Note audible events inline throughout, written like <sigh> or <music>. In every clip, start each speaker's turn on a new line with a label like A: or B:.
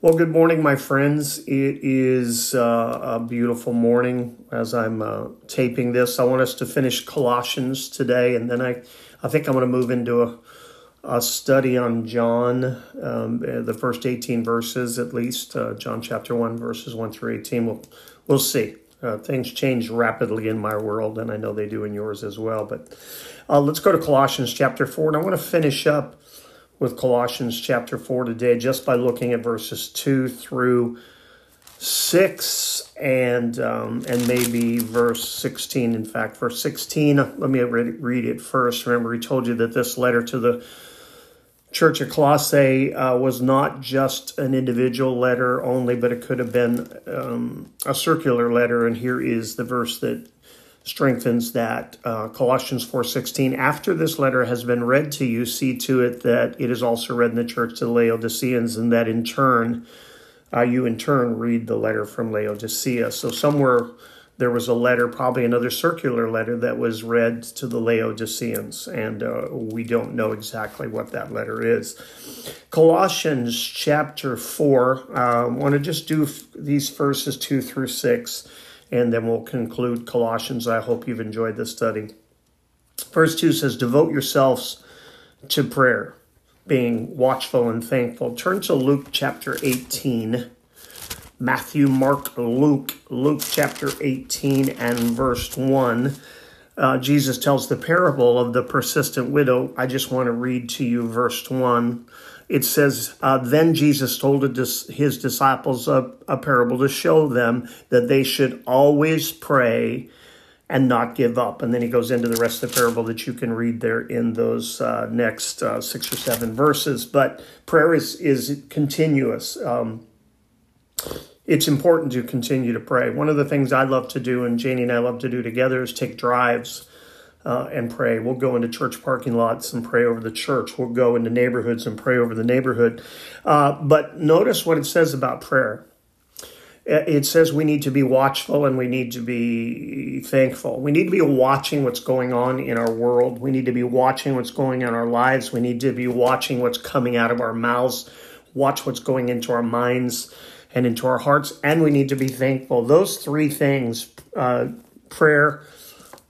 A: Well, good morning, my friends. It is uh, a beautiful morning as I'm uh, taping this. I want us to finish Colossians today, and then I, I think I'm going to move into a, a study on John, um, the first 18 verses at least, uh, John chapter 1, verses 1 through 18. We'll, we'll see. Uh, things change rapidly in my world, and I know they do in yours as well. But uh, let's go to Colossians chapter 4, and I want to finish up with Colossians chapter 4 today just by looking at verses 2 through 6 and um, and maybe verse 16 in fact verse 16 let me read it first. Remember he told you that this letter to the church of colossae uh, was not just an individual letter only but it could have been um, a circular letter. And here is the verse that strengthens that. Uh, Colossians 4:16. After this letter has been read to you, see to it that it is also read in the church to the Laodiceans, and that in turn, uh, you in turn read the letter from Laodicea. So somewhere there was a letter, probably another circular letter that was read to the Laodiceans, and uh, we don't know exactly what that letter is. Colossians chapter 4, I uh, want to just do these verses 2 through 6 and then we'll conclude Colossians. I hope you've enjoyed this study. Verse 2 says, Devote yourselves to prayer, being watchful and thankful. Turn to Luke chapter 18. Matthew, Mark, Luke, Luke chapter 18 and verse 1. Uh, Jesus tells the parable of the persistent widow. I just want to read to you verse 1 it says, uh, Then Jesus told his disciples a, a parable to show them that they should always pray and not give up. And then he goes into the rest of the parable that you can read there in those uh, next uh, six or seven verses. But prayer is, is continuous. Um, it's important to continue to pray. One of the things I love to do, and Janie and I love to do together, is take drives uh, and pray. We'll go into church parking lots and pray over the church. We'll go into neighborhoods and pray over the neighborhood. Uh, but notice what it says about prayer. It says we need to be watchful and we need to be thankful. We need to be watching what's going on in our world. We need to be watching what's going on in our lives. We need to be watching what's coming out of our mouths, watch what's going into our minds and into our hearts. And we need to be thankful. Those three things uh, prayer,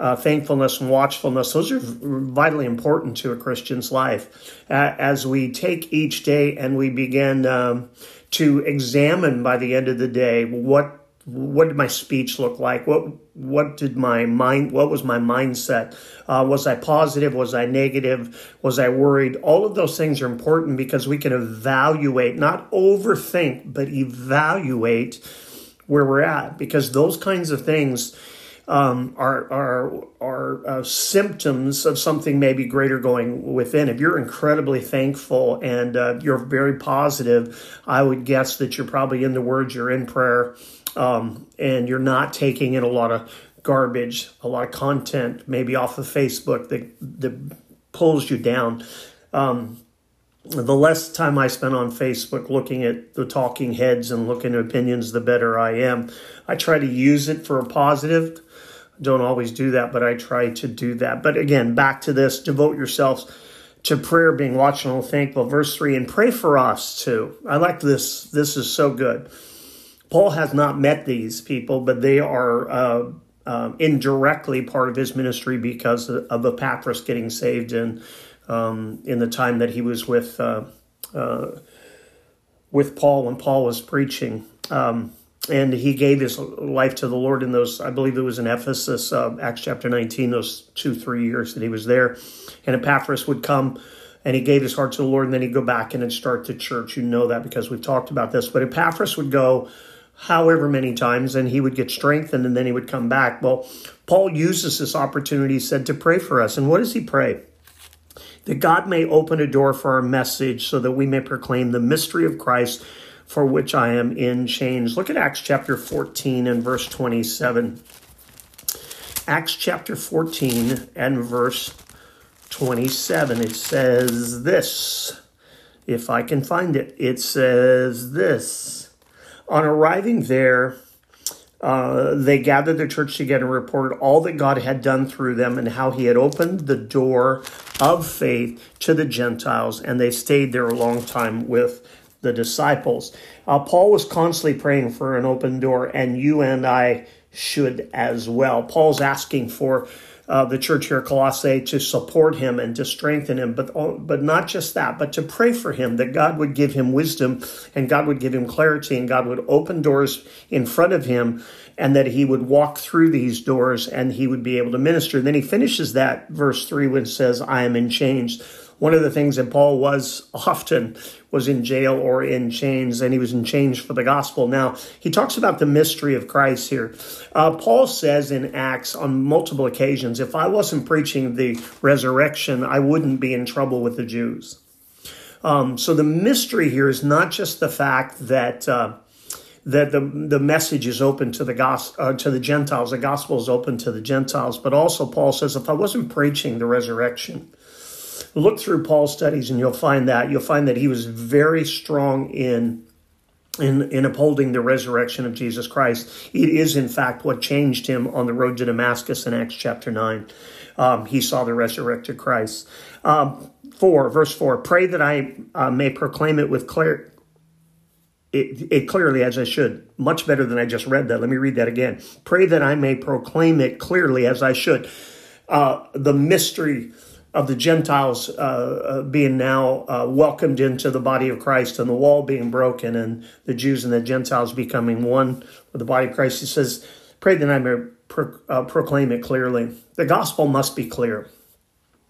A: uh, thankfulness and watchfulness, those are vitally important to a Christian's life. Uh, as we take each day and we begin um, to examine by the end of the day what what did my speech look like? What what did my mind? What was my mindset? Uh, was I positive? Was I negative? Was I worried? All of those things are important because we can evaluate, not overthink, but evaluate where we're at. Because those kinds of things um, are are are uh, symptoms of something maybe greater going within. If you're incredibly thankful and uh, you're very positive, I would guess that you're probably in the words, you're in prayer, um, and you're not taking in a lot of garbage, a lot of content, maybe off of Facebook that that pulls you down. Um, the less time I spend on Facebook looking at the talking heads and looking at opinions, the better I am. I try to use it for a positive don't always do that, but I try to do that. But again, back to this devote yourselves to prayer, being watchful and thankful. Verse 3 and pray for us too. I like this. This is so good. Paul has not met these people, but they are uh, uh, indirectly part of his ministry because of Epaphras getting saved in, um, in the time that he was with, uh, uh with Paul when Paul was preaching. Um, and he gave his life to the Lord in those, I believe it was in Ephesus, uh, Acts chapter 19, those two, three years that he was there. And Epaphras would come and he gave his heart to the Lord, and then he'd go back and start the church. You know that because we've talked about this. But Epaphras would go however many times and he would get strengthened and then he would come back. Well, Paul uses this opportunity, he said, to pray for us. And what does he pray? That God may open a door for our message so that we may proclaim the mystery of Christ for which I am in chains. Look at Acts chapter 14 and verse 27. Acts chapter 14 and verse 27. It says this. If I can find it, it says this. On arriving there, uh, they gathered the church together and reported all that God had done through them and how he had opened the door of faith to the Gentiles, and they stayed there a long time with the disciples. Uh, Paul was constantly praying for an open door, and you and I should as well. Paul's asking for uh, the church here at Colossae to support him and to strengthen him, but uh, but not just that, but to pray for him that God would give him wisdom and God would give him clarity and God would open doors in front of him and that he would walk through these doors and he would be able to minister. And then he finishes that verse three when it says, "I am in chains." One of the things that Paul was often was in jail or in chains, and he was in chains for the gospel. Now, he talks about the mystery of Christ here. Uh, Paul says in Acts on multiple occasions, if I wasn't preaching the resurrection, I wouldn't be in trouble with the Jews. Um, so the mystery here is not just the fact that. Uh, that the the message is open to the gospel uh, to the Gentiles. The gospel is open to the Gentiles, but also Paul says, if I wasn't preaching the resurrection, Look through Paul's studies and you'll find that. You'll find that he was very strong in in, in upholding the resurrection of Jesus Christ. It is, in fact, what changed him on the road to Damascus in Acts chapter 9. Um, he saw the resurrected Christ. Um, 4, verse 4 Pray that I uh, may proclaim it with clear. It, it clearly as I should. Much better than I just read that. Let me read that again. Pray that I may proclaim it clearly as I should. Uh, the mystery of the Gentiles uh, uh, being now uh, welcomed into the body of Christ and the wall being broken and the Jews and the Gentiles becoming one with the body of Christ. He says, Pray that I may pro- uh, proclaim it clearly. The gospel must be clear,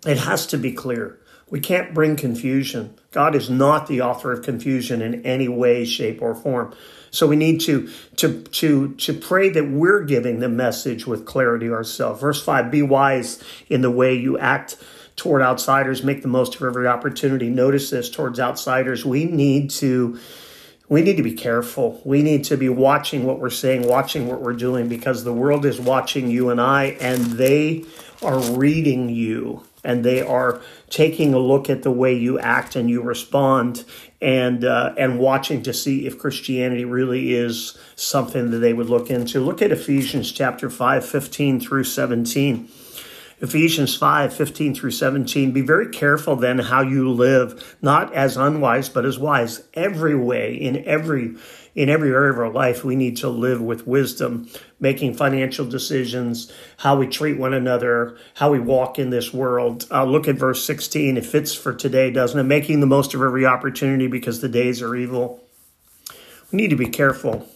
A: it has to be clear. We can't bring confusion. God is not the author of confusion in any way, shape, or form. So we need to to to to pray that we're giving the message with clarity ourselves. Verse 5, be wise in the way you act toward outsiders, make the most of every opportunity. Notice this towards outsiders. We need to we need to be careful. We need to be watching what we're saying, watching what we're doing, because the world is watching you and I, and they are reading you and they are taking a look at the way you act and you respond and uh, and watching to see if Christianity really is something that they would look into. Look at Ephesians chapter 5, 15 through 17. Ephesians 5 15 through 17. Be very careful then how you live, not as unwise, but as wise. Every way, in every in every area of our life, we need to live with wisdom, making financial decisions, how we treat one another, how we walk in this world. Uh, look at verse 16. It fits for today, doesn't it? Making the most of every opportunity because the days are evil. We need to be careful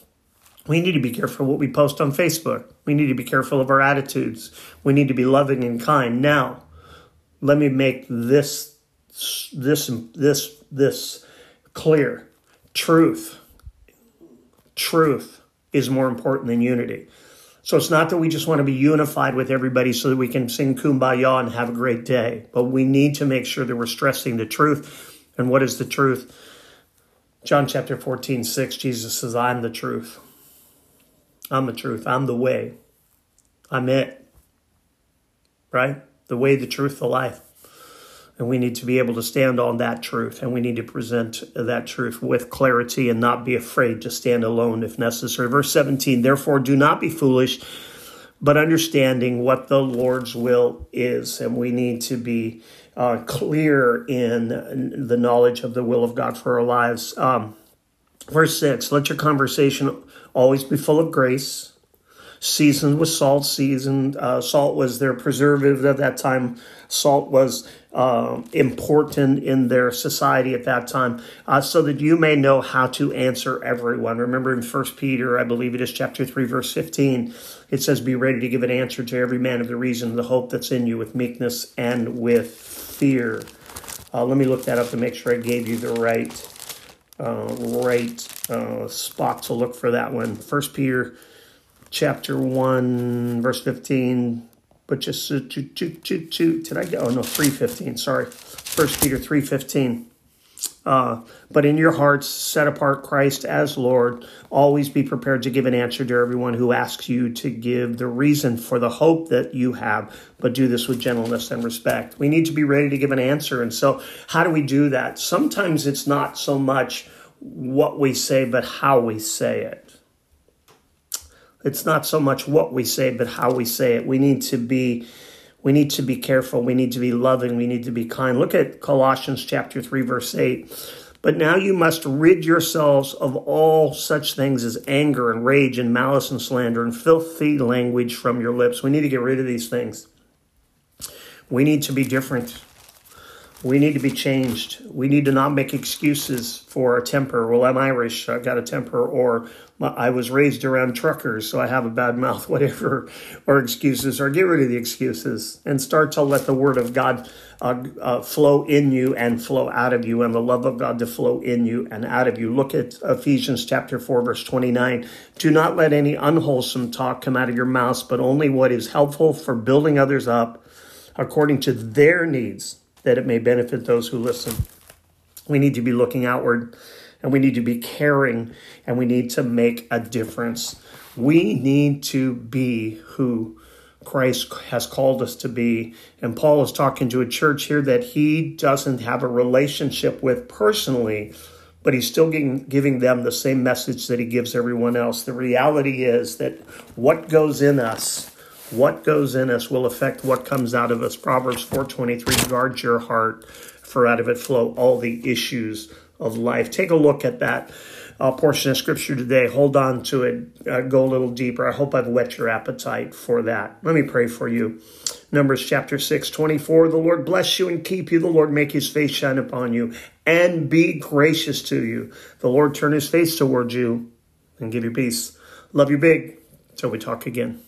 A: we need to be careful what we post on Facebook. We need to be careful of our attitudes. We need to be loving and kind. Now, let me make this this this this clear. Truth. Truth is more important than unity. So it's not that we just want to be unified with everybody so that we can sing kumbaya and have a great day, but we need to make sure that we're stressing the truth. And what is the truth? John chapter 14, 6, Jesus says, I'm the truth. I'm the truth. I'm the way. I'm it. Right? The way, the truth, the life. And we need to be able to stand on that truth and we need to present that truth with clarity and not be afraid to stand alone if necessary. Verse 17, therefore do not be foolish, but understanding what the Lord's will is. And we need to be uh, clear in the knowledge of the will of God for our lives. Um, verse 6, let your conversation always be full of grace, seasoned with salt. Seasoned uh, salt was their preservative at that time. Salt was uh, important in their society at that time, uh, so that you may know how to answer everyone. Remember in First Peter, I believe it is chapter three, verse fifteen, it says, "Be ready to give an answer to every man of the reason, the hope that's in you, with meekness and with fear." Uh, let me look that up to make sure I gave you the right uh, right uh, spot to look for that one. First Peter chapter 1, verse 15. But just uh, did I go? Oh, no, 315. Sorry. First Peter 315. Uh, but in your hearts, set apart Christ as Lord. Always be prepared to give an answer to everyone who asks you to give the reason for the hope that you have, but do this with gentleness and respect. We need to be ready to give an answer. And so, how do we do that? Sometimes it's not so much what we say, but how we say it. It's not so much what we say, but how we say it. We need to be we need to be careful. We need to be loving. We need to be kind. Look at Colossians chapter 3 verse 8. But now you must rid yourselves of all such things as anger and rage and malice and slander and filthy language from your lips. We need to get rid of these things. We need to be different. We need to be changed. We need to not make excuses for a temper. Well, I'm Irish, I've got a temper, or I was raised around truckers, so I have a bad mouth, <laughs> whatever, or excuses, or get rid of the excuses and start to let the Word of God uh, uh, flow in you and flow out of you, and the love of God to flow in you and out of you. Look at Ephesians chapter 4, verse 29. Do not let any unwholesome talk come out of your mouths, but only what is helpful for building others up according to their needs that it may benefit those who listen. We need to be looking outward and we need to be caring and we need to make a difference. We need to be who Christ has called us to be. And Paul is talking to a church here that he doesn't have a relationship with personally, but he's still giving, giving them the same message that he gives everyone else. The reality is that what goes in us what goes in us will affect what comes out of us. Proverbs 4:23 guard your heart for out of it flow all the issues of life. Take a look at that uh, portion of scripture today. Hold on to it. Uh, go a little deeper. I hope I've whet your appetite for that. Let me pray for you. Numbers chapter 6, 24. The Lord bless you and keep you. The Lord make his face shine upon you and be gracious to you. The Lord turn his face towards you and give you peace. Love you big. Till we talk again.